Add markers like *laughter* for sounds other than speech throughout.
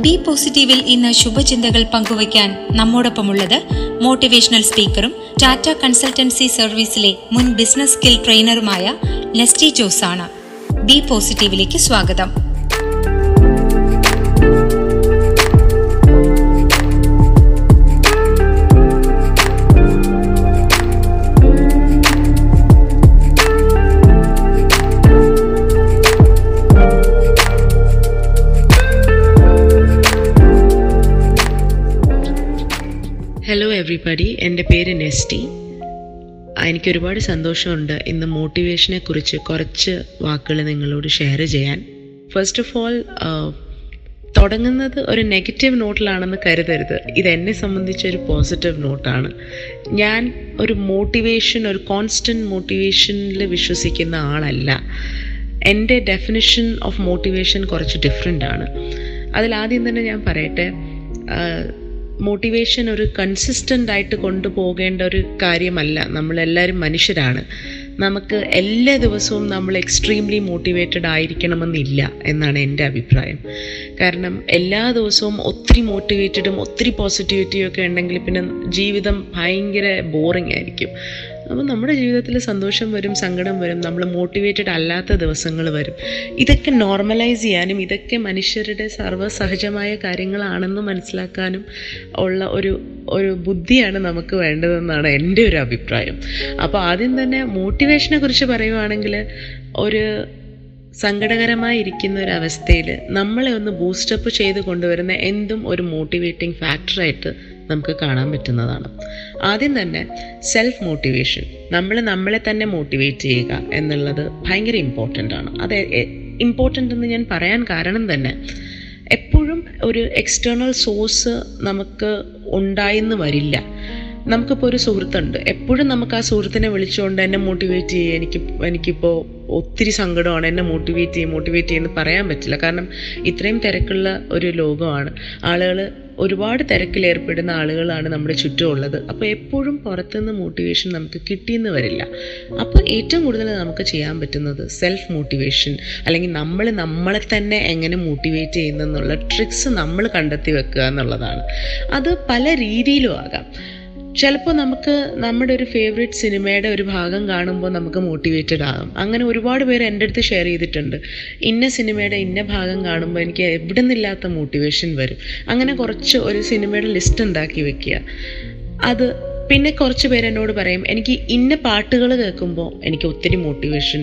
B പോസിറ്റീവിൽ ഇന്ന് ശുഭചിന്തകൾ പങ്കുവയ്ക്കാൻ നമ്മോടൊപ്പമുള്ളത് motivational സ്പീക്കറും ടാറ്റ കൺസൾട്ടൻസി സർവീസിലെ മുൻ ബിസിനസ് സ്കിൽ ട്രെയിനറുമായ ലെസ്റ്റി ജോസ് ആണ് ബി പോസിറ്റീവിലേക്ക് സ്വാഗതം. ഹലോ എവ്രിബഡി എന്റെ പേര് നെസ്റ്റി. എനിക്ക് ഒരുപാട് സന്തോഷമുണ്ട് ഇന്ന് മോട്ടിവേഷനെ കുറിച്ച് കുറച്ച് വാക്കുകൾ നിങ്ങളോട് ഷെയർ ചെയ്യാൻ. ഫസ്റ്റ് ഓഫ് ഓൾ തുടങ്ങുന്നത് ഒരു നെഗറ്റീവ് നോട്ടിലാണെന്ന് കരുതരുത്. ഇത് എന്നെ സംബന്ധിച്ച് ഒരു പോസിറ്റീവ് നോട്ടാണ് ഞാൻ ഒരു മോട്ടിവേഷൻ ഒരു കോൺസ്റ്റന്റ് മോട്ടിവേഷനിൽ വിശ്വസിക്കുന്ന ആളല്ല. എന്റെ ഡെഫിനിഷൻ ഓഫ് മോട്ടിവേഷൻ കുറച്ച് ഡിഫറെന്റ് ആണ്. അതിലാദ്യം തന്നെ ഞാൻ പറയട്ടെ മോട്ടിവേഷൻ ഒരു കൺസിസ്റ്റന്റ് ആയിട്ട് കൊണ്ടുപോകേണ്ട ഒരു കാര്യമല്ല. നമ്മളെല്ലാവരും മനുഷ്യരാണ്. നമുക്ക് എല്ലാ ദിവസവും നമ്മൾ എക്സ്ട്രീംലി മോട്ടിവേറ്റഡ് ആയിരിക്കണമെന്നില്ല എന്നാണ് എന്റെ അഭിപ്രായം. കാരണം എല്ലാ ദിവസവും ഒത്തിരി മോട്ടിവേറ്റഡും ഒത്തിരി പോസിറ്റിവിറ്റിയും ഒക്കെ ഉണ്ടെങ്കിൽ പിന്നെ ജീവിതം ഭയങ്കര ബോറിംഗ് ആയിരിക്കും. അപ്പോൾ നമ്മുടെ ജീവിതത്തിൽ സന്തോഷം വരും സങ്കടം വരും നമ്മൾ മോട്ടിവേറ്റഡ് അല്ലാത്ത ദിവസങ്ങൾ വരും. ഇതൊക്കെ നോർമലൈസ് ചെയ്യാനും ഇതൊക്കെ മനുഷ്യരുടെ സർവസഹജമായ കാര്യങ്ങളാണെന്ന് മനസ്സിലാക്കാനും ഉള്ള ഒരു ഒരു ബുദ്ധിയാണ് നമുക്ക് വേണ്ടതെന്നാണ് എന്റെ ഒരു അഭിപ്രായം. അപ്പോൾ ആദ്യം തന്നെ മോട്ടിവേഷനെ കുറിച്ച് പറയുവാണെങ്കിൽ ഒരു സങ്കടകരമായിരിക്കുന്ന ഒരു അവസ്ഥയിൽ നമ്മളെ ഒന്ന് ബൂസ്റ്റപ്പ് ചെയ്ത് കൊണ്ടുവരുന്ന എന്തും ഒരു മോട്ടിവേറ്റിംഗ് ഫാക്ടറായിട്ട് നമുക്ക് കാണാൻ പറ്റുന്നതാണ്. ആദ്യം തന്നെ സെൽഫ് മോട്ടിവേഷൻ നമ്മൾ നമ്മളെ തന്നെ മോട്ടിവേറ്റ് ചെയ്യുക എന്നുള്ളത് ഭയങ്കര ഇമ്പോർട്ടന്റ് ആണ്. അത് ഇമ്പോർട്ടന്റ് എന്ന് ഞാൻ പറയാൻ കാരണം തന്നെ എപ്പോഴും ഒരു എക്സ്റ്റേണൽ സോഴ്സ് നമുക്ക് ഉണ്ടായെന്ന് വരില്ല. നമുക്കിപ്പോൾ ഒരു സുഹൃത്തുണ്ട്. എപ്പോഴും നമുക്ക് ആ സുഹൃത്തിനെ വിളിച്ചുകൊണ്ട് എന്നെ മോട്ടിവേറ്റ് ചെയ്യുക എനിക്ക് എനിക്കിപ്പോൾ ഒത്തിരി സങ്കടമാണ് എന്നെ മോട്ടിവേറ്റ് ചെയ്യും മോട്ടിവേറ്റ് ചെയ്യുമെന്ന് പറയാൻ പറ്റില്ല. കാരണം ഇത്രയും തിരക്കുള്ള ഒരു ലോകമാണ്. ആളുകൾ ഒരുപാട് തിരക്കിലേർപ്പെടുന്ന ആളുകളാണ് നമ്മുടെ ചുറ്റുമുള്ളത്. അപ്പോൾ എപ്പോഴും പുറത്തുനിന്ന് മോട്ടിവേഷൻ നമുക്ക് കിട്ടിയെന്ന് വരില്ല. അപ്പോൾ ഏറ്റവും കൂടുതൽ നമുക്ക് ചെയ്യാൻ പറ്റുന്നത് സെൽഫ് മോട്ടിവേഷൻ അല്ലെങ്കിൽ നമ്മൾ നമ്മളെ തന്നെ എങ്ങനെ മോട്ടിവേറ്റ് ചെയ്യുന്നെന്നുള്ള ട്രിക്സ് നമ്മൾ കണ്ടെത്തി വെക്കുക എന്നുള്ളതാണ്. അത് പല രീതിയിലും ആകാം. ചിലപ്പോൾ നമുക്ക് നമ്മുടെ ഒരു ഫേവറേറ്റ് സിനിമയുടെ ഒരു ഭാഗം കാണുമ്പോൾ നമുക്ക് മോട്ടിവേറ്റഡ് ആകും. അങ്ങനെ ഒരുപാട് പേര് എന്റെ അടുത്ത് ഷെയർ ചെയ്തിട്ടുണ്ട്. ഇന്ന സിനിമയുടെ ഇന്ന ഭാഗം കാണുമ്പോൾ എനിക്ക് എവിടെ നിന്നില്ലാത്ത മോട്ടിവേഷൻ വരും. അങ്ങനെ കുറച്ച് ഒരു സിനിമയുടെ ലിസ്റ്റ് ഉണ്ടാക്കി വെക്കുക. അത് പിന്നെ കുറച്ച് പേര് എന്നോട് പറയും എനിക്ക് ഇന്ന പാട്ടുകൾ കേൾക്കുമ്പോൾ എനിക്ക് ഒത്തിരി motivation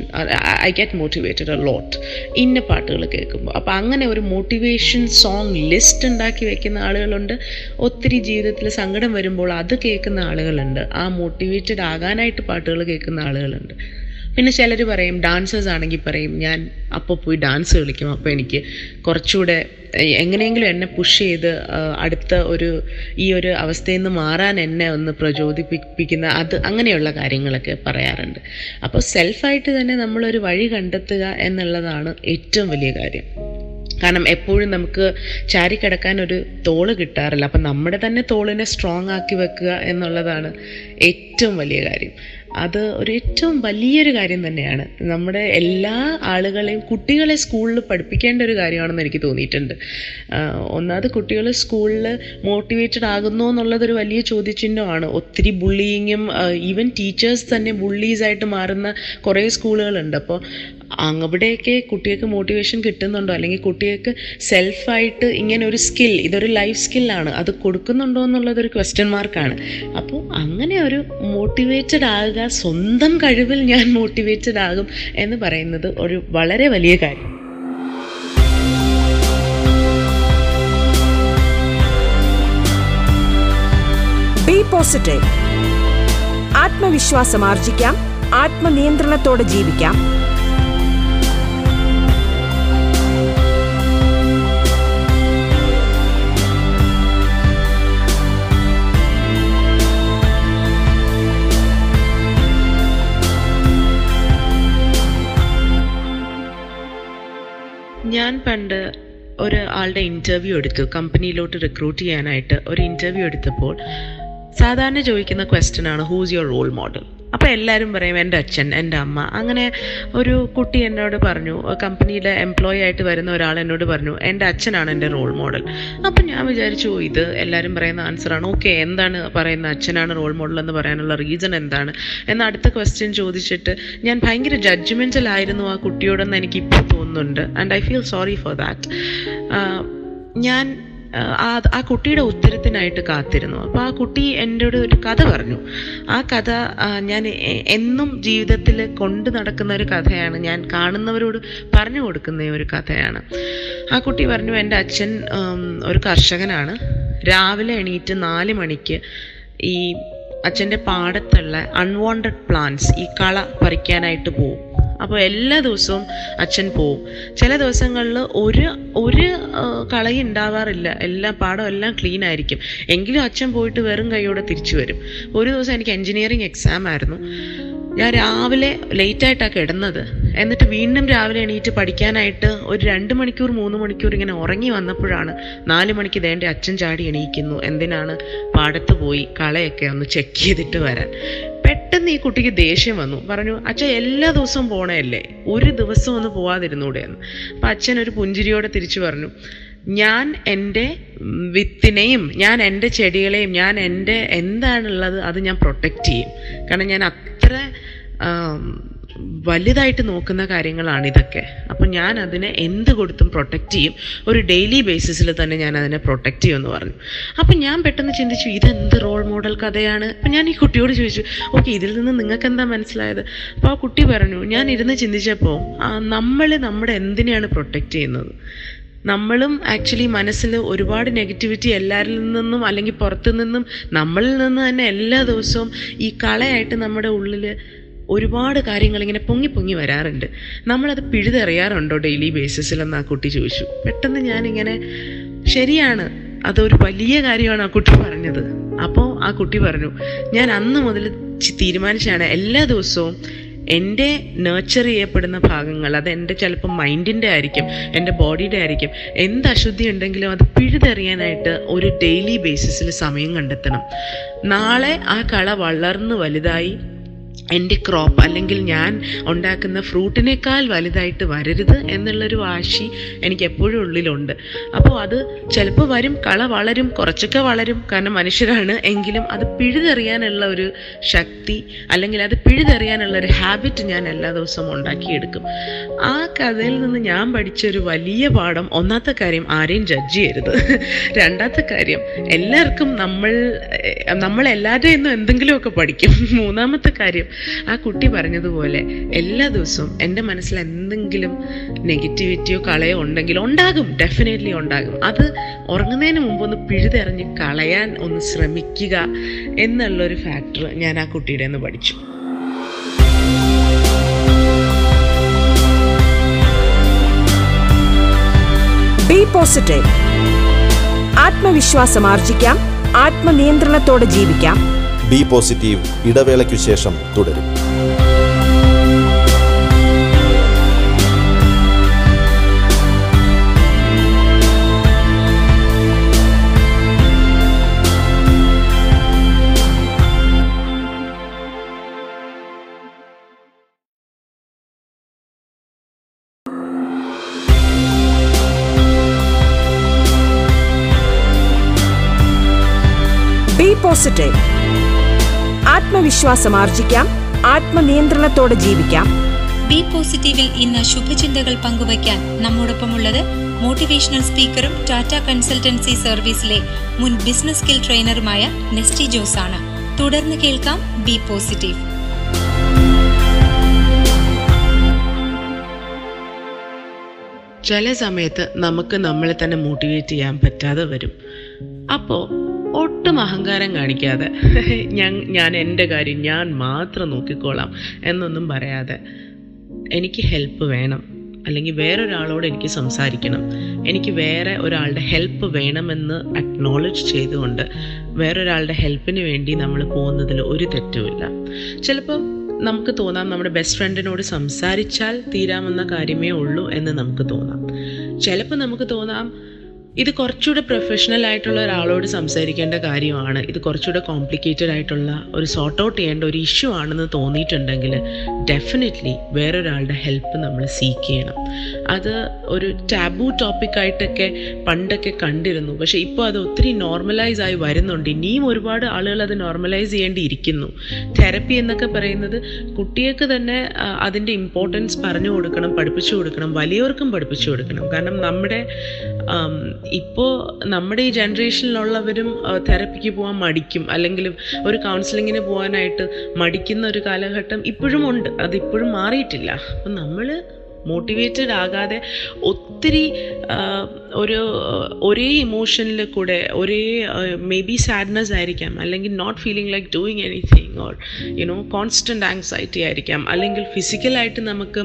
I get motivated a lot ഇന്ന പാട്ടുകൾ കേൾക്കുമ്പോൾ അപ്പോൾ അങ്ങനെ ഒരു മോട്ടിവേഷൻ സോങ് ലിസ്റ്റ് ഉണ്ടാക്കി വെക്കുന്ന ആളുകളുണ്ട്. ഒത്തിരി ജീവിതത്തിൽ സങ്കടം വരുമ്പോൾ അത് കേൾക്കുന്ന ആളുകളുണ്ട്. ആ മോട്ടിവേറ്റഡ് ആകാനായിട്ട് പാട്ടുകൾ കേൾക്കുന്ന ആളുകളുണ്ട്. പിന്നെ ചിലർ പറയും ഡാൻസേഴ്സ് ആണെങ്കിൽ പറയും ഞാൻ അപ്പോൾ പോയി ഡാൻസ് കളിക്കും അപ്പോൾ എനിക്ക് കുറച്ചുകൂടെ എങ്ങനെയെങ്കിലും എന്നെ പുഷ് ചെയ്ത് അടുത്ത ഒരു ഈ ഒരു അവസ്ഥയിൽ നിന്ന് മാറാൻ എന്നെ ഒന്ന് പ്രചോദിപ്പിക്കുന്ന അത് അങ്ങനെയുള്ള കാര്യങ്ങളൊക്കെ പറയാറുണ്ട്. അപ്പോൾ സെൽഫായിട്ട് തന്നെ നമ്മളൊരു വഴി കണ്ടെത്തുക എന്നുള്ളതാണ് ഏറ്റവും വലിയ കാര്യം. കാരണം എപ്പോഴും നമുക്ക് ചാരി കിടക്കാൻ ഒരു തോൾ കിട്ടാറില്ല. അപ്പം നമ്മുടെ തന്നെ തോളിനെ സ്ട്രോങ് ആക്കി വെക്കുക എന്നുള്ളതാണ് ഏറ്റവും വലിയ കാര്യം. അത് ഒരു ഏറ്റവും വലിയൊരു കാര്യം തന്നെയാണ്. നമ്മുടെ എല്ലാ ആളുകളെയും കുട്ടികളെ സ്കൂളിൽ പഠിപ്പിക്കേണ്ട ഒരു കാര്യമാണെന്ന് എനിക്ക് തോന്നിയിട്ടുണ്ട്. ഒന്നാമത് കുട്ടികൾ സ്കൂളിൽ മോട്ടിവേറ്റഡ് ആകുന്നു എന്നുള്ളതൊരു വലിയ ചോദ്യചിഹ്നമാണ്. ഒത്തിരി ബുള്ളിയിങ്ങും ഈവൻ ടീച്ചേഴ്സ് തന്നെ ബുള്ളീസായിട്ട് മാറുന്ന കുറേ സ്കൂളുകളുണ്ട് അപ്പോൾ അവിടെയൊക്കെ കുട്ടികൾക്ക് മോട്ടിവേഷൻ കിട്ടുന്നുണ്ടോ? അല്ലെങ്കിൽ കുട്ടികൾക്ക് സെൽഫായിട്ട് ഇങ്ങനെ ഒരു സ്കിൽ ഇതൊരു ലൈഫ് സ്കില്ലാണ് അത് കൊടുക്കുന്നുണ്ടോ എന്നുള്ളതൊരു ക്വസ്റ്റ്യൻ മാർക്കാണ് അപ്പോൾ അങ്ങനെ ഒരു മോട്ടിവേറ്റഡ് ആകുക സ്വന്തം കഴിവിൽ ഞാൻ മോട്ടിവേറ്റഡ് ആകും എന്ന് പറയുന്നത് ഒരു വളരെ വലിയ കാര്യം. ബി പോസിറ്റീവ് ആത്മവിശ്വാസം ആർജിക്കാം. ആത്മനിയന്ത്രണത്തോടെ ജീവിക്കാം. ഞാൻ പണ്ട് ഒരാളുടെ ഇന്റർവ്യൂ എടുത്തു. കമ്പനിയിലോട്ട് റിക്രൂട്ട് ചെയ്യാനായിട്ട് ഒരു ഇന്റർവ്യൂ എടുത്തപ്പോൾ സാധാരണ ചോദിക്കുന്ന ക്വസ്റ്റ്യൻ ആണ് ഹൂസ് യുവർ റോൾ മോഡൽ അപ്പോൾ എല്ലാവരും പറയും എന്റെ അച്ഛൻ എന്റെ അമ്മ. അങ്ങനെ ഒരു കുട്ടി എന്നോട് പറഞ്ഞു കമ്പനിയിലെ എംപ്ലോയി ആയിട്ട് വരുന്ന ഒരാൾ എന്നോട് പറഞ്ഞു എന്റെ അച്ഛനാണ് എന്റെ റോൾ മോഡൽ അപ്പം ഞാൻ വിചാരിച്ചു ഇത് എല്ലാവരും പറയുന്ന ആൻസറാണ് ഓക്കെ എന്താണ് പറയുന്ന അച്ഛനാണ് റോൾ മോഡൽ എന്ന് പറയാനുള്ള റീസൺ എന്താണ്? എന്ന അടുത്ത ക്വസ്റ്റ്യൻ ചോദിച്ചിട്ട് ഞാൻ ഭയങ്കര ജഡ്ജ്മെന്റലായിരുന്നു ആ കുട്ടിയോടെന്ന് എനിക്കിപ്പോൾ തോന്നുന്നുണ്ട് and I feel sorry for that ഞാൻ ആ കുട്ടിയുടെ ഉത്തരത്തിനായിട്ട് കാത്തിരുന്നു. അപ്പോൾ ആ കുട്ടി എന്നോട് ഒരു കഥ പറഞ്ഞു. ആ കഥ ഞാൻ എന്നും ജീവിതത്തിൽ കൊണ്ടു നടക്കുന്ന ഒരു കഥയാണ്. ഞാൻ കാണുന്നവരോട് പറഞ്ഞു കൊടുക്കുന്ന ഒരു കഥയാണ്. ആ കുട്ടി പറഞ്ഞു എന്റെ അച്ഛൻ ഒരു കർഷകനാണ്. രാവിലെ എണീറ്റ് നാല് മണിക്ക് ഈ അച്ഛന്റെ പാടത്തുള്ള അൺവാണ്ടഡ് പ്ലാന്റ്സ് ഈ കള പറിക്കാനായിട്ട് പോവും. അപ്പോൾ എല്ലാ ദിവസവും അച്ഛൻ പോവും. ചില ദിവസങ്ങളിൽ ഒരു ഒരു കളയും ഉണ്ടാവാറില്ല. എല്ലാം പാടം എല്ലാം ക്ലീൻ ആയിരിക്കും. എങ്കിലും അച്ഛൻ പോയിട്ട് വെറും കൈയോടെ തിരിച്ചു വരും. ഒരു ദിവസം എനിക്ക് എൻജിനീയറിങ് എക്സാം ആയിരുന്നു. ഞാൻ രാവിലെ ലേറ്റായിട്ടാണ് കിടന്നത്. എന്നിട്ട് വീണ്ടും രാവിലെ എണീറ്റ് പഠിക്കാനായിട്ട് ഒരു രണ്ട് മണിക്കൂർ മൂന്ന് മണിക്കൂർ ഇങ്ങനെ ഉറങ്ങി വന്നപ്പോഴാണ് നാല് മണിക്ക് ദേണ്ട അച്ഛൻ ചാടി എണീക്കുന്നു. എന്തിനാണ് പാടത്ത് പോയി കളയൊക്കെ ഒന്ന് ചെക്ക് ചെയ്തിട്ട് വരാൻ. പെട്ടെന്ന് ഈ കുട്ടിക്ക് ദേഷ്യം വന്നു. പറഞ്ഞു അച്ഛൻ എല്ലാ ദിവസവും പോണയല്ലേ ഒരു ദിവസം ഒന്ന് പോവാതിരുന്നൂടെ എന്ന്. അപ്പം അച്ഛൻ ഒരു പുഞ്ചിരിയോടെ തിരിച്ചു പറഞ്ഞു ഞാൻ എന്റെ വിത്തിനെയും ഞാൻ എന്റെ ചെടികളെയും ഞാൻ എന്റെ എന്താണുള്ളത് അത് ഞാൻ പ്രൊട്ടക്റ്റ് ചെയ്യും. കാരണം ഞാൻ അത്ര വലുതായിട്ട് നോക്കുന്ന കാര്യങ്ങളാണ് ഇതൊക്കെ. അപ്പം ഞാൻ അതിനെ എന്ത് കൊടുത്തും പ്രൊട്ടക്റ്റ് ചെയ്യും. ഒരു ഡെയിലി ബേസിസിൽ തന്നെ ഞാൻ അതിനെ പ്രൊട്ടക്റ്റ് ചെയ്യുമെന്ന് പറഞ്ഞു. അപ്പം ഞാൻ പെട്ടെന്ന് ചിന്തിച്ചു ഇതെന്ത് റോൾ മോഡൽ കഥയാണ്? അപ്പം ഞാൻ ഈ കുട്ടിയോട് ചോദിച്ചു ഓക്കെ ഇതിൽ നിന്ന് നിങ്ങൾക്ക് എന്താ മനസ്സിലായത്? അപ്പോൾ ആ കുട്ടി പറഞ്ഞു ഞാൻ ഇരുന്ന് ചിന്തിച്ചപ്പോൾ നമ്മൾ നമ്മുടെ എന്തിനെയാണ് പ്രൊട്ടക്റ്റ് ചെയ്യുന്നത്? നമ്മളും ആക്ച്വലി മനസ്സിൽ ഒരുപാട് നെഗറ്റിവിറ്റി എല്ലാവരിൽ നിന്നും അല്ലെങ്കിൽ പുറത്തു നിന്നും നമ്മളിൽ നിന്ന് തന്നെ എല്ലാ ദിവസവും ഈ കളയായിട്ട് നമ്മുടെ ഉള്ളിൽ ഒരുപാട് കാര്യങ്ങൾ ഇങ്ങനെ പൊങ്ങി പൊങ്ങി വരാറുണ്ട്. നമ്മളത് പിഴുതെറിയാറുണ്ടോ ഡെയിലി ബേസിസിൽ എന്ന് ആ കുട്ടി ചോദിച്ചു. പെട്ടെന്ന് ഞാനിങ്ങനെ ശരിയാണ് അതൊരു വലിയ കാര്യമാണ് ആ കുട്ടി പറഞ്ഞത്. അപ്പോൾ ആ കുട്ടി പറഞ്ഞു ഞാൻ അന്ന് മുതൽ തീരുമാനിച്ചാണ് എല്ലാ ദിവസവും എന്റെ നേർച്ചർ ചെയ്യപ്പെടുന്ന ഭാഗങ്ങൾ അത് എന്റെ ചിലപ്പോൾ മൈൻഡിന്റെ ആയിരിക്കും എന്റെ ബോഡിയുടെ ആയിരിക്കും എന്ത് അശുദ്ധി ഉണ്ടെങ്കിലും അത് പിഴുതെറിയാനായിട്ട് ഒരു ഡെയിലി ബേസിസിൽ സമയം കണ്ടെത്തണം. നാളെ ആ കള വളർന്ന് വലുതായി എന്റെ ക്രോപ്പ് അല്ലെങ്കിൽ ഞാൻ ഉണ്ടാക്കുന്ന ഫ്രൂട്ടിനേക്കാൾ വലുതായിട്ട് വരരുത് എന്നുള്ളൊരു വാശി എനിക്ക് എപ്പോഴും ഉള്ളിലുണ്ട്. അപ്പോൾ അത് ചിലപ്പോൾ വരും കള വളരും കുറച്ചൊക്കെ വളരും. കാരണം മനുഷ്യരാണ്. എങ്കിലും അത് പിഴുതെറിയാനുള്ള ഒരു ശക്തി അല്ലെങ്കിൽ അത് പിഴുതെറിയാനുള്ള ഒരു ഹാബിറ്റ് ഞാൻ എല്ലാ ദിവസവും ഉണ്ടാക്കിയെടുക്കും. ആ കഥയിൽ നിന്ന് ഞാൻ പഠിച്ച ഒരു വലിയ പാഠം ഒന്നാമത്തെ കാര്യം ആരെയും ജഡ്ജ് ചെയ്യരുത്. *laughs* രണ്ടാമത്തെ കാര്യം എല്ലാവർക്കും നമ്മൾ നമ്മളെല്ലാവരുടെയും നിന്നും എന്തെങ്കിലുമൊക്കെ പഠിക്കും. മൂന്നാമത്തെ കാര്യം ആ കുട്ടി പറഞ്ഞതുപോലെ എല്ലാ ദിവസവും എന്റെ മനസ്സിൽ എന്തെങ്കിലും നെഗറ്റിവിറ്റിയോ കളയോ ഉണ്ടെങ്കിൽ ഉണ്ടാകും ഡെഫിനറ്റ്ലി ഉണ്ടാകും. അത് ഉറങ്ങുന്നതിന് മുമ്പ് ഒന്ന് പിഴുതെറിഞ്ഞ് കളയാൻ ഒന്ന് ശ്രമിക്കുക എന്നുള്ളൊരു ഫാക്ടർ ഞാൻ ആ കുട്ടിയുടെ നിന്ന് പഠിച്ചു. ബി പോസിറ്റീവ് ആത്മവിശ്വാസം ആർജിക്കാം. ആത്മനിയന്ത്രണത്തോടെ ജീവിക്കാം. ബി പോസിറ്റീവ് ഇടവേളയ്ക്കു ശേഷം തുടരും. പോസിറ്റീവ് ആത്മവിശ്വാസം ആർജിക്കാം. ആത്മനിയന്ത്രണത്തോടെ ജീവിക്കാം. ബി പോസിറ്റീവിൽ ഇന്ന് ശുഭചിന്തകൾ പങ്കുവയ്ക്കാൻ നമ്മോടൊപ്പമുള്ളത് മോട്ടിവേഷണൽ സ്പീക്കറും ടാറ്റ കൺസൾട്ടൻസി സർവീസിലെ മുൻ ബിസിനസ് സ്കിൽ ട്രെയിനറുമായ നെസ്റ്റി ജോസ് ആണ് തുടർന്ന് കേൾക്കാം ബി പോസിറ്റീവ്. ചില സമയത്ത് നമുക്ക് നമ്മളെ തന്നെ മോട്ടിവേറ്റ് ചെയ്യാൻ പറ്റാതെ വരും. അപ്പോൾ ഒട്ടും അഹങ്കാരം കാണിക്കാതെ *laughs* ഞാൻ ഞാൻ എന്റെ കാര്യം ഞാൻ മാത്രം നോക്കിക്കോളാം എന്നൊന്നും പറയാതെ എനിക്ക് ഹെൽപ്പ് വേണം. അല്ലെങ്കിൽ വേറൊരാളോട് എനിക്ക് സംസാരിക്കണം. എനിക്ക് വേറെ ഒരാളുടെ ഹെൽപ്പ് വേണമെന്ന് അക്നോളജ് ചെയ്തുകൊണ്ട് വേറൊരാളുടെ ഹെൽപ്പിന് വേണ്ടി നമ്മൾ പോകുന്നതിൽ ഒരു തെറ്റുമില്ല. ചിലപ്പം നമുക്ക് തോന്നാം നമ്മുടെ ബെസ്റ്റ് ഫ്രണ്ടിനോട് സംസാരിച്ചാൽ തീരാമെന്ന കാര്യമേ ഉള്ളൂ എന്ന് നമുക്ക് തോന്നാം. ചിലപ്പോൾ നമുക്ക് തോന്നാം ഇത് കുറച്ചുകൂടെ പ്രൊഫഷണൽ ആയിട്ടുള്ള ഒരാളോട് സംസാരിക്കേണ്ട കാര്യമാണ്. ഇത് കുറച്ചുകൂടെ കോംപ്ലിക്കേറ്റഡ് ആയിട്ടുള്ള ഒരു സോർട്ട് ഔട്ട് ചെയ്യേണ്ട ഒരു ഇഷ്യൂ ആണെന്ന് തോന്നിയിട്ടുണ്ടെങ്കിൽ ഡെഫിനറ്റ്ലി വേറൊരാളുടെ ഹെൽപ്പ് നമ്മൾ സീക്ക് ചെയ്യണം. അത് ഒരു ടാബു ടോപ്പിക്കായിട്ടൊക്കെ പണ്ടൊക്കെ കണ്ടിരുന്നു. പക്ഷേ ഇപ്പോൾ അത് ഒത്തിരി നോർമലൈസ് ആയി വരുന്നുണ്ട്. ഇനിയും ഒരുപാട് ആളുകൾ അത് നോർമലൈസ് ചെയ്യേണ്ടിയിരിക്കുന്നു. തെറപ്പി എന്നൊക്കെ പറയുന്നത് കുട്ടികൾക്ക് തന്നെ അതിന്റെ ഇമ്പോർട്ടൻസ് പറഞ്ഞു കൊടുക്കണം പഠിപ്പിച്ചു കൊടുക്കണം വലിയവർക്കും പഠിപ്പിച്ചു കൊടുക്കണം. കാരണം നമ്മുടെ ഇപ്പോൾ നമ്മുടെ ഈ ജനറേഷനിലുള്ളവരും തെറപ്പിക്ക് പോകാൻ മടിക്കും. അല്ലെങ്കിൽ ഒരു കൗൺസിലിങ്ങിന് പോകാനായിട്ട് മടിക്കുന്ന ഒരു കാലഘട്ടം ഇപ്പോഴും ഉണ്ട്. അതിപ്പോഴും മാറിയിട്ടില്ല. അപ്പം നമ്മൾ മോട്ടിവേറ്റഡ് ആകാതെ ഒത്തിരി ഒരു ഒരേ ഇമോഷനിൽ കൂടെ ഒരേ മേ ബി സാഡ്നെസ് ആയിരിക്കാം. അല്ലെങ്കിൽ not feeling like doing anything or you know constant anxiety ആയിരിക്കാം. അല്ലെങ്കിൽ ഫിസിക്കലായിട്ട് നമുക്ക്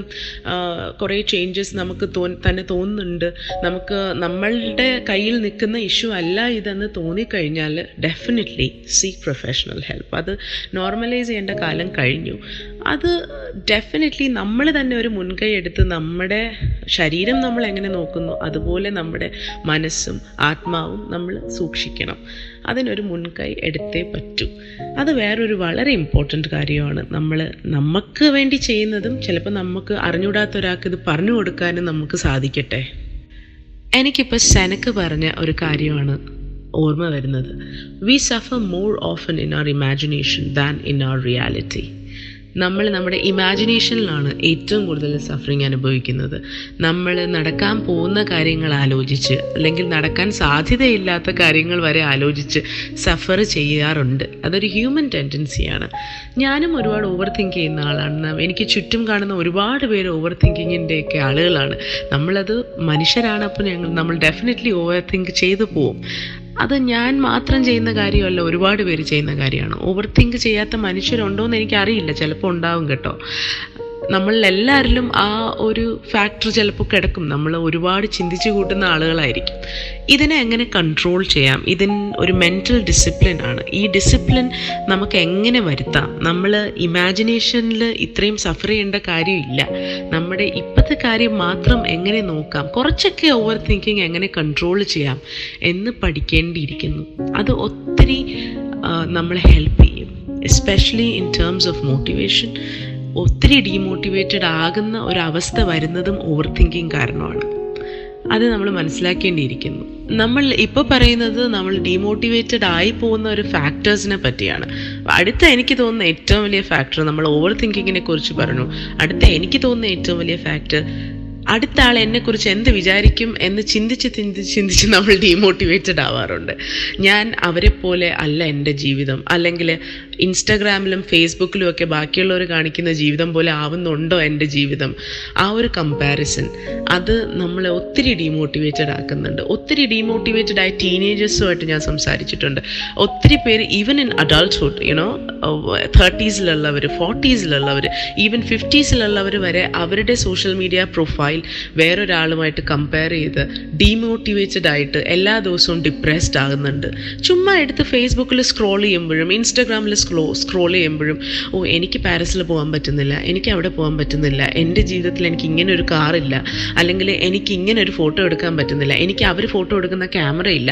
കുറേ ചേഞ്ചസ് നമുക്ക് തോ തന്നെ തോന്നുന്നുണ്ട്. നമുക്ക് നമ്മളുടെ കയ്യിൽ നിൽക്കുന്ന ഇഷ്യൂ അല്ല ഇതെന്ന് തോന്നിക്കഴിഞ്ഞാൽ ഡെഫിനറ്റ്ലി സീക്ക് പ്രൊഫഷണൽ ഹെൽപ്പ് അത് നോർമലൈസ് ചെയ്യേണ്ട കാലം കഴിഞ്ഞു. അത് ഡെഫിനറ്റ്ലി നമ്മൾ തന്നെ ഒരു മുൻകൈ എടുത്ത് നമ്മുടെ ശരീരം നമ്മൾ എങ്ങനെ നോക്കുന്നു അതുപോലെ നമ്മുടെ മനസ്സും ആത്മാവും നമ്മൾ സൂക്ഷിക്കണം. അതിനൊരു മുൻകൈ എടുത്തേ പറ്റൂ. അത് വേറൊരു വളരെ ഇമ്പോർട്ടന്റ് കാര്യമാണ്. നമ്മൾ നമുക്ക് വേണ്ടി ചെയ്യുന്നതും ചിലപ്പോൾ നമുക്ക് അറിഞ്ഞൂടാത്ത ഒരാൾക്ക് ഇത് പറഞ്ഞു കൊടുക്കാനും നമുക്ക് സാധിക്കട്ടെ? എനിക്കിപ്പോൾ സെനക്ക് പറഞ്ഞ ഒരു കാര്യമാണ് ഓർമ്മ വരുന്നത്. We suffer more often in our imagination than in our reality നമ്മൾ നമ്മുടെ ഇമാജിനേഷനിലാണ് ഏറ്റവും കൂടുതൽ സഫറിങ് അനുഭവിക്കുന്നത്. നമ്മൾ നടക്കാൻ പോകുന്ന കാര്യങ്ങൾ ആലോചിച്ച് അല്ലെങ്കിൽ നടക്കാൻ സാധ്യതയില്ലാത്ത കാര്യങ്ങൾ വരെ ആലോചിച്ച് സഫർ ചെയ്യാറുണ്ട്. അതൊരു ഹ്യൂമൻ ടെൻഡൻസിയാണ് ഞാനും ഒരുപാട് ഓവർ തിങ്ക് ചെയ്യുന്ന ആളാണ്. എനിക്ക് ചുറ്റും കാണുന്ന ഒരുപാട് പേര് ഓവർ തിങ്കിങ്ങിന്റെയൊക്കെ ആളുകളാണ്. നമ്മളത് മനുഷ്യരാണ് അപ്പോൾ ഞങ്ങൾ നമ്മൾ ഡെഫിനറ്റ്ലി ഓവർ തിങ്ക് ചെയ്തു പോവും. അത് ഞാൻ മാത്രം ചെയ്യുന്ന കാര്യമല്ല ഒരുപാട് പേര് ചെയ്യുന്ന കാര്യമാണ്. ഓവർ തിങ്ക് ചെയ്യാത്ത മനുഷ്യരുണ്ടോ എന്ന് എനിക്കറിയില്ല. ചിലപ്പോൾ ഉണ്ടാവും കേട്ടോ. നമ്മളിലെല്ലാവരിലും ആ ഒരു ഫാക്ടർ ചിലപ്പോൾ കിടക്കും. നമ്മൾ ഒരുപാട് ചിന്തിച്ചു കൂട്ടുന്ന ആളുകളായിരിക്കും. ഇതിനെ എങ്ങനെ കൺട്രോൾ ചെയ്യാം? ഇതിന് ഒരു മെന്റൽ ഡിസിപ്ലിൻ ആണ്. ഈ ഡിസിപ്ലിൻ നമുക്ക് എങ്ങനെ വരുത്താം? നമ്മൾ ഇമാജിനേഷനിൽ ഇത്രയും സഫർ ചെയ്യേണ്ട കാര്യമില്ല. നമ്മുടെ ഇപ്പോഴത്തെ കാര്യം മാത്രം എങ്ങനെ നോക്കാം? കുറച്ചൊക്കെ ഓവർ തിങ്കിങ് എങ്ങനെ കൺട്രോൾ ചെയ്യാം എന്ന് പഠിക്കേണ്ടിയിരിക്കുന്നു. അത് ഒത്തിരി നമ്മളെ ഹെൽപ്പ് ചെയ്യും. Especially in terms of motivation ഒത്തിരി ഡീമോട്ടിവേറ്റഡ് ആകുന്ന ഒരവസ്ഥ വരുന്നതും ഓവർ തിങ്കിങ് കാരണമാണ്. അത് നമ്മൾ മനസ്സിലാക്കേണ്ടിയിരിക്കുന്നു. നമ്മൾ ഇപ്പോൾ പറയുന്നത് നമ്മൾ ഡീമോട്ടിവേറ്റഡ് ആയി പോകുന്ന ഒരു ഫാക്ടേഴ്സിനെ പറ്റിയാണ്. അടുത്ത എനിക്ക് തോന്നുന്ന ഏറ്റവും വലിയ ഫാക്ടർ നമ്മൾ ഓവർ തിങ്കിങ്ങിനെ കുറിച്ച് പറഞ്ഞു. അടുത്ത എനിക്ക് തോന്നുന്ന ഏറ്റവും വലിയ ഫാക്ടർ അടുത്ത ആൾ എന്നെക്കുറിച്ച് എന്ത് വിചാരിക്കും എന്ന് ചിന്തിച്ച് ചിന്തിച്ച് ചിന്തിച്ച് നമ്മൾ ഡീമോട്ടിവേറ്റഡ് ആവാറുണ്ട്. ഞാൻ അവരെ പോലെ അല്ല എന്റെ ജീവിതം. അല്ലെങ്കിൽ ഇൻസ്റ്റാഗ്രാമിലും ഫേസ്ബുക്കിലും ഒക്കെ ബാക്കിയുള്ളവർ കാണിക്കുന്ന ജീവിതം പോലെ ആവുന്നുണ്ടോ എന്റെ ജീവിതം? ആ ഒരു കമ്പാരിസൺ അത് നമ്മളെ ഒത്തിരി ഡീമോട്ടിവേറ്റഡ് ആക്കുന്നുണ്ട്. ഒത്തിരി ഡീമോട്ടിവേറ്റഡ് ആയ ടീനേജേഴ്സുമായിട്ട് ഞാൻ സംസാരിച്ചിട്ടുണ്ട്. ഒത്തിരി പേര് even in adulthood you know തേർട്ടീസിലുള്ളവർ ഫോർട്ടീസിലുള്ളവർ ഈവൻ ഫിഫ്റ്റീസിലുള്ളവർ വരെ അവരുടെ സോഷ്യൽ മീഡിയ പ്രൊഫൈൽ വേറൊരാളുമായിട്ട് കമ്പയർ ചെയ്ത് ഡീമോട്ടിവേറ്റഡ് ആയിട്ട് എല്ലാ ദിവസവും ഡിപ്രസ്ഡ് ആകുന്നുണ്ട്. ചുമ്മാ എടുത്ത് ഫേസ്ബുക്കിൽ സ്ക്രോൾ ചെയ്യുമ്പോഴും ഇൻസ്റ്റാഗ്രാമിൽ സ്ക്രോ സ്ക്രോൾ ചെയ്യുമ്പോഴും ഓ എനിക്ക് പാരീസിൽ പോകാൻ പറ്റുന്നില്ല എനിക്ക് അവിടെ പോകാൻ പറ്റുന്നില്ല എന്റെ ജീവിതത്തിൽ എനിക്ക് ഇങ്ങനെ ഒരു കാറില്ല അല്ലെങ്കിൽ എനിക്ക് ഇങ്ങനെ ഒരു ഫോട്ടോ എടുക്കാൻ പറ്റുന്നില്ല എനിക്ക് അവർ ഫോട്ടോ എടുക്കുന്ന ക്യാമറ ഇല്ല.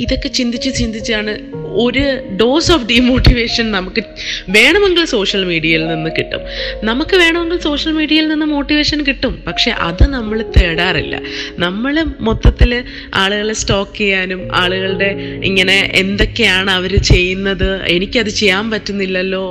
ഇതൊക്കെ ചിന്തിച്ച് ചിന്തിച്ചാണ് ഒരു ഡോസ് ഓഫ് ഡീമോട്ടിവേഷൻ നമുക്ക് വേണമെങ്കിൽ സോഷ്യൽ മീഡിയയിൽ നിന്ന് കിട്ടും. നമുക്ക് വേണമെങ്കിൽ സോഷ്യൽ മീഡിയയിൽ നിന്ന് മോട്ടിവേഷൻ കിട്ടും. പക്ഷെ അത് നമ്മൾ തേടാറില്ല. നമ്മൾ മൊത്തത്തിൽ ആളുകളെ സ്റ്റോക്ക് ചെയ്യാനും ആളുകളുടെ ഇങ്ങനെ എന്തൊക്കെയാണ് അവർ ചെയ്യുന്നത് എനിക്കത് ചെയ്യാൻ പറ്റുന്നില്ലല്ലോ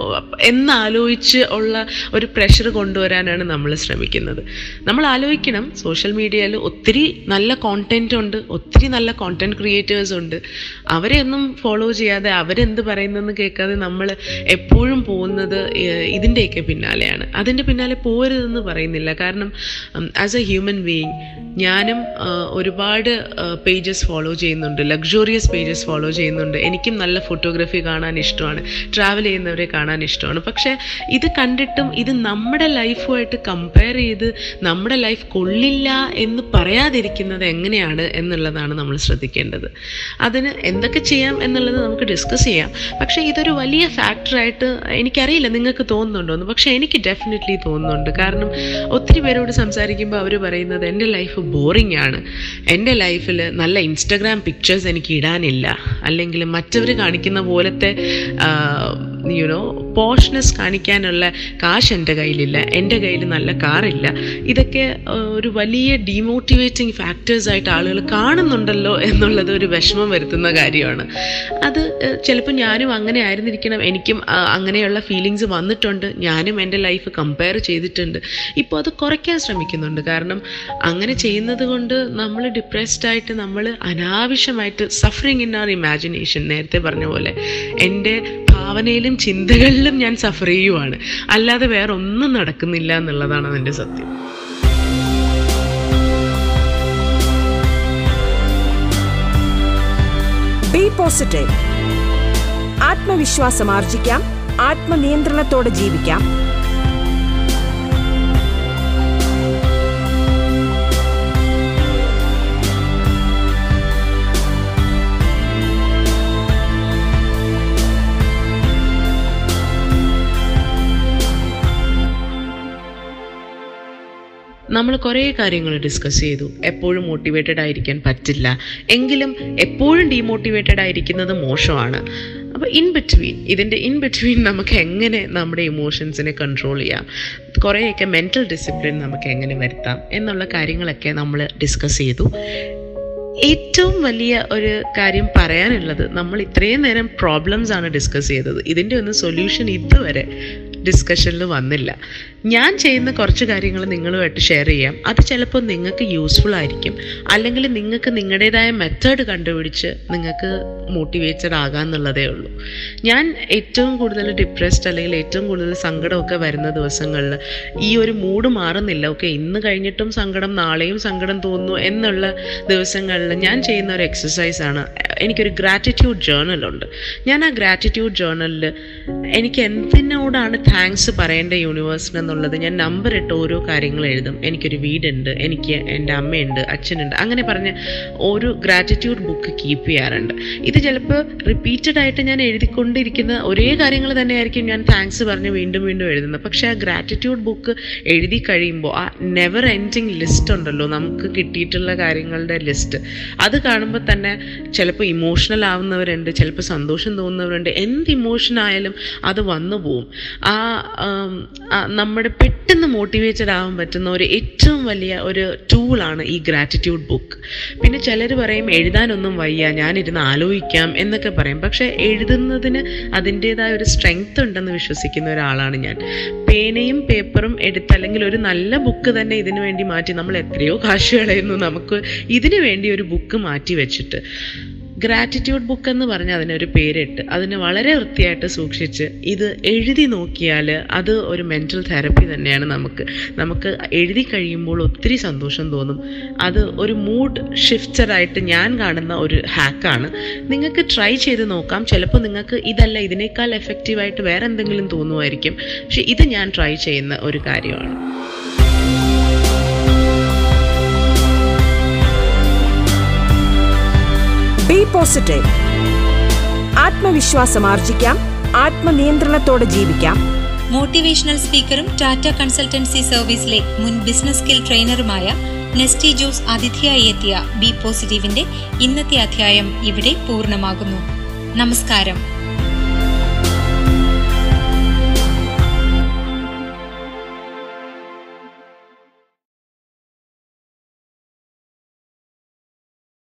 എന്നാലോചിച്ച് ഉള്ള ഒരു പ്രഷർ കൊണ്ടുവരാനാണ് നമ്മൾ ശ്രമിക്കുന്നത്. നമ്മൾ ആലോചിക്കണം സോഷ്യൽ മീഡിയയിൽ ഒത്തിരി നല്ല കോണ്ടന്റ് ഉണ്ട് ഒത്തിരി നല്ല കോണ്ടന്റ് ക്രിയേറ്റേഴ്സ് ഉണ്ട്. അവരെ ഒന്നും ഫോളോ ചെയ്യാതെ അവരെന്ത് പറയുന്നതെന്ന് കേൾക്കാതെ നമ്മൾ എപ്പോഴും പോകുന്നത് ഇതിന്റെയൊക്കെ പിന്നാലെയാണ്. അതിന്റെ പിന്നാലെ പോരുതെന്ന് പറയുന്നില്ല. കാരണം ആസ് എ ഹ്യൂമൻ ബീയിങ് ഞാനും ഒരുപാട് പേജസ് ഫോളോ ചെയ്യുന്നുണ്ട്. ലക്ഷറിയസ് പേജസ് ഫോളോ ചെയ്യുന്നുണ്ട്. എനിക്കും നല്ല ഫോട്ടോഗ്രാഫി കാണാൻ ഇഷ്ടമാണ്. ട്രാവൽ ചെയ്യുന്നവരെ കാണാൻ ഇഷ്ടമാണ്. പക്ഷേ ഇത് കണ്ടിട്ടും ഇത് നമ്മുടെ ലൈഫുമായിട്ട് കമ്പയർ ചെയ്ത് നമ്മുടെ ലൈഫ് കൊള്ളില്ല എന്ന് പറയാതിരിക്കുന്നത് എങ്ങനെയാണ് എന്നുള്ളതാണ് നമ്മൾ ശ്രദ്ധിക്കേണ്ടത്. അതിന് എന്തൊക്കെ ചെയ്യാം എന്നുള്ളത് നമുക്ക് ഡിസ്കസ് ചെയ്യാം. പക്ഷേ ഇതൊരു വലിയ ഫാക്ടറായിട്ട് എനിക്കറിയില്ല നിങ്ങൾക്ക് തോന്നുന്നുണ്ടോ എന്ന് പക്ഷേ എനിക്ക് ഡെഫിനറ്റ്ലി തോന്നുന്നുണ്ട്. കാരണം ഒത്തിരി പേരോട് സംസാരിക്കുമ്പോൾ അവർ പറയുന്നത് എന്റെ ലൈഫ് ബോറിംഗ് ആണ്. എന്റെ ലൈഫിൽ നല്ല ഇൻസ്റ്റഗ്രാം പിക്ചേഴ്സ് എനിക്ക് ഇടാനില്ല. അല്ലെങ്കിൽ മറ്റവർ കാണിക്കുന്ന പോലത്തെ യുനോ പോഷ്നെസ് കാണിക്കാനുള്ള കാശ് എന്റെ കയ്യിലില്ല. എന്റെ കയ്യിൽ നല്ല കാറില്ല. ഇതൊക്കെ ഒരു വലിയ ഡീമോട്ടിവേറ്റിംഗ് ഫാക്ടേഴ്സായിട്ട് ആളുകൾ കാണുന്നുണ്ടല്ലോ എന്നുള്ളത് ഒരു വിഷമം വരുത്തുന്ന കാര്യമാണ്. അത് ചിലപ്പോൾ ഞാനും അങ്ങനെ ആയിരുന്നിരിക്കണം. എനിക്കും അങ്ങനെയുള്ള ഫീലിങ്സ് വന്നിട്ടുണ്ട്. ഞാനും എന്റെ ലൈഫ് കമ്പയർ ചെയ്തിട്ടുണ്ട്. ഇപ്പോൾ അത് കുറയ്ക്കാൻ ശ്രമിക്കുന്നുണ്ട്. കാരണം അങ്ങനെ ചെയ്യുന്നത് കൊണ്ട് നമ്മൾ ഡിപ്രസ്ഡ് ആയിട്ട് നമ്മൾ അനാവശ്യമായിട്ട് സഫറിങ് ഇൻ ആർ ഇമാജിനേഷൻ നേരത്തെ പറഞ്ഞ പോലെ എന്റെ ഭാവനയിലും ചിന്തകളിലും ഞാൻ സഫർ ചെയ്യുവാണ്. അല്ലാതെ വേറെ ഒന്നും നടക്കുന്നില്ല എന്നുള്ളതാണ് അതിന്റെ സത്യം. ബി പോസിറ്റീവ് ആത്മവിശ്വാസം ആർജിക്കാം. ആത്മനിയന്ത്രണത്തോടെ ജീവിക്കാം. നമ്മൾ കുറേ കാര്യങ്ങൾ ഡിസ്കസ് ചെയ്തു. എപ്പോഴും മോട്ടിവേറ്റഡ് ആയിരിക്കാൻ പറ്റില്ല. എങ്കിലും എപ്പോഴും ഡീമോട്ടിവേറ്റഡ് ആയിരിക്കുന്നത് മോശമാണ്. അപ്പോൾ ഇൻ ബിറ്റ്വീൻ ഇതിന്റെ ഇൻ ബിറ്റ്വീൻ നമുക്ക് എങ്ങനെ നമ്മുടെ ഇമോഷൻസിനെ കൺട്രോൾ ചെയ്യാം? കുറേയൊക്കെ മെന്റൽ ഡിസിപ്ലിൻ നമുക്ക് എങ്ങനെ വരുത്താം? എന്നുള്ള കാര്യങ്ങളൊക്കെ നമ്മൾ ഡിസ്കസ് ചെയ്തു. ഏറ്റവും വലിയ ഒരു കാര്യം പറയാനുള്ളത് നമ്മൾ ഇത്രയും നേരം പ്രോബ്ലംസ് ആണ് ഡിസ്കസ് ചെയ്തത്. ഇതിന്റെ ഒന്നും സൊല്യൂഷൻ ഇതുവരെ ഡിസ്കഷനിൽ വന്നില്ല. ഞാൻ ചെയ്യുന്ന കുറച്ച് കാര്യങ്ങൾ നിങ്ങളുമായിട്ട് ഷെയർ ചെയ്യാം. അത് ചിലപ്പോൾ നിങ്ങൾക്ക് യൂസ്ഫുൾ ആയിരിക്കും. അല്ലെങ്കിൽ നിങ്ങൾക്ക് നിങ്ങളുടേതായ മെത്തേഡ് കണ്ടുപിടിച്ച് നിങ്ങൾക്ക് മോട്ടിവേറ്റഡ് ആകാമെന്നുള്ളതേ ഉള്ളൂ. ഞാൻ ഏറ്റവും കൂടുതൽ ഡിപ്രസ്ഡ് അല്ലെങ്കിൽ ഏറ്റവും കൂടുതൽ സങ്കടമൊക്കെ വരുന്ന ദിവസങ്ങളിൽ ഈ ഒരു മൂഡ് മാറുന്നില്ല. ഓക്കെ ഇന്ന് കഴിഞ്ഞിട്ടും സങ്കടം നാളെയും സങ്കടം തോന്നുന്നു എന്നുള്ള ദിവസങ്ങളിൽ ഞാൻ ചെയ്യുന്ന ഒരു എക്സസൈസാണ് എനിക്കൊരു ഗ്രാറ്റിറ്റ്യൂഡ് ജേർണലുണ്ട് ഞാൻ ആ ഗ്രാറ്റിറ്റ്യൂഡ് ജേർണലിൽ എനിക്ക് എന്തിനോടാണ് താങ്ക്സ് പറയേണ്ട യൂണിവേഴ്സിന് എന്നുള്ളത് ഞാൻ നമ്പർ ഇട്ട് ഓരോ കാര്യങ്ങൾ എഴുതും. എനിക്കൊരു വീടുണ്ട് എനിക്ക് എന്റെ അമ്മയുണ്ട് അച്ഛനുണ്ട്. അങ്ങനെ പറഞ്ഞ് ഒരു ഗ്രാറ്റിറ്റ്യൂഡ് ബുക്ക് കീപ്പ് ചെയ്യാറുണ്ട്. ഇത് ചിലപ്പോൾ റിപ്പീറ്റഡ് ആയിട്ട് ഞാൻ എഴുതിക്കൊണ്ടിരിക്കുന്ന ഒരേ കാര്യങ്ങൾ തന്നെയായിരിക്കും ഞാൻ താങ്ക്സ് പറഞ്ഞ് വീണ്ടും വീണ്ടും എഴുതുന്നത്. പക്ഷേ ആ ഗ്രാറ്റിറ്റ്യൂഡ് ബുക്ക് എഴുതി കഴിയുമ്പോൾ ആ നെവർ എൻഡിങ് ലിസ്റ്റ് ഉണ്ടല്ലോ നമുക്ക് കിട്ടിയിട്ടുള്ള കാര്യങ്ങളുടെ ലിസ്റ്റ് അത് കാണുമ്പോൾ തന്നെ ചിലപ്പോൾ ഇമോഷണൽ ആവുന്നവരുണ്ട് ചിലപ്പോൾ സന്തോഷം തോന്നുന്നവരുണ്ട്. എന്ത് ഇമോഷൻ ആയാലും അത് വന്നു പോവും. ആ ആ നമ്മുടെ പെട്ടെന്ന് മോട്ടിവേറ്റഡ് ആവാൻ പറ്റുന്ന ഒരു ഏറ്റവും വലിയ ഒരു ടൂളാണ് ഈ ഗ്രാറ്റിറ്റ്യൂഡ് ബുക്ക് പിന്നെ ചിലർ പറയും എഴുതാനൊന്നും വയ്യ ഞാനിരുന്ന് ആലോചിക്കാം എന്നൊക്കെ പറയും. പക്ഷേ എഴുതുന്നതിന് അതിന്റേതായ ഒരു സ്ട്രെങ്ത് ഉണ്ടെന്ന് വിശ്വസിക്കുന്ന ഒരാളാണ് ഞാൻ. പേനയും പേപ്പറും എടുത്ത് അല്ലെങ്കിൽ ഒരു നല്ല ബുക്ക് തന്നെ ഇതിനു വേണ്ടി മാറ്റി നമ്മൾ എത്രയോ കാശ് കളയുന്നു നമുക്ക് ഇതിനു വേണ്ടി ഒരു ബുക്ക് മാറ്റി വെച്ചിട്ട്. ഗ്രാറ്റിറ്റ്യൂഡ് ബുക്ക് എന്ന് പറഞ്ഞ് അതിനൊരു പേരിട്ട് അതിനെ വളരെ വൃത്തിയായിട്ട് സൂക്ഷിച്ച് ഇത് എഴുതി നോക്കിയാൽ അത് ഒരു മെന്റൽ തെറപ്പി തന്നെയാണ് നമുക്ക്. നമുക്ക് എഴുതി കഴിയുമ്പോൾ ഒത്തിരി സന്തോഷം തോന്നും. അത് ഒരു മൂഡ് ഷിഫ്റ്ററായിട്ട് ഞാൻ കാണുന്ന ഒരു ഹാക്കാണ് നിങ്ങൾക്ക് ട്രൈ ചെയ്ത് നോക്കാം. ചിലപ്പോൾ നിങ്ങൾക്ക് ഇതല്ല ഇതിനേക്കാൾ എഫക്റ്റീവായിട്ട് വേറെ എന്തെങ്കിലും തോന്നുമായിരിക്കും. പക്ഷെ ഇത് ഞാൻ ട്രൈ ചെയ്യുന്ന ഒരു കാര്യമാണ്. ബി പോസിറ്റീവ് ആത്മവിശ്വാസം ആർജിക്കാം ആത്മനിയന്ത്രണത്തോടെ ജീവിക്കാം. മോട്ടിവേഷണൽ സ്പീക്കറും ടാറ്റ കൺസൾട്ടൻസി സർവീസിലെ മുൻ ബിസിനസ് സ്കിൽ ട്രെയിനറുമായ നെസ്റ്റി ജോസ് അതിഥിയായി എത്തിയ ബി പോസിറ്റീവിന്റെ ഇന്നത്തെ അധ്യായം ഇവിടെ പൂർണമാകുന്നു. നമസ്കാരം.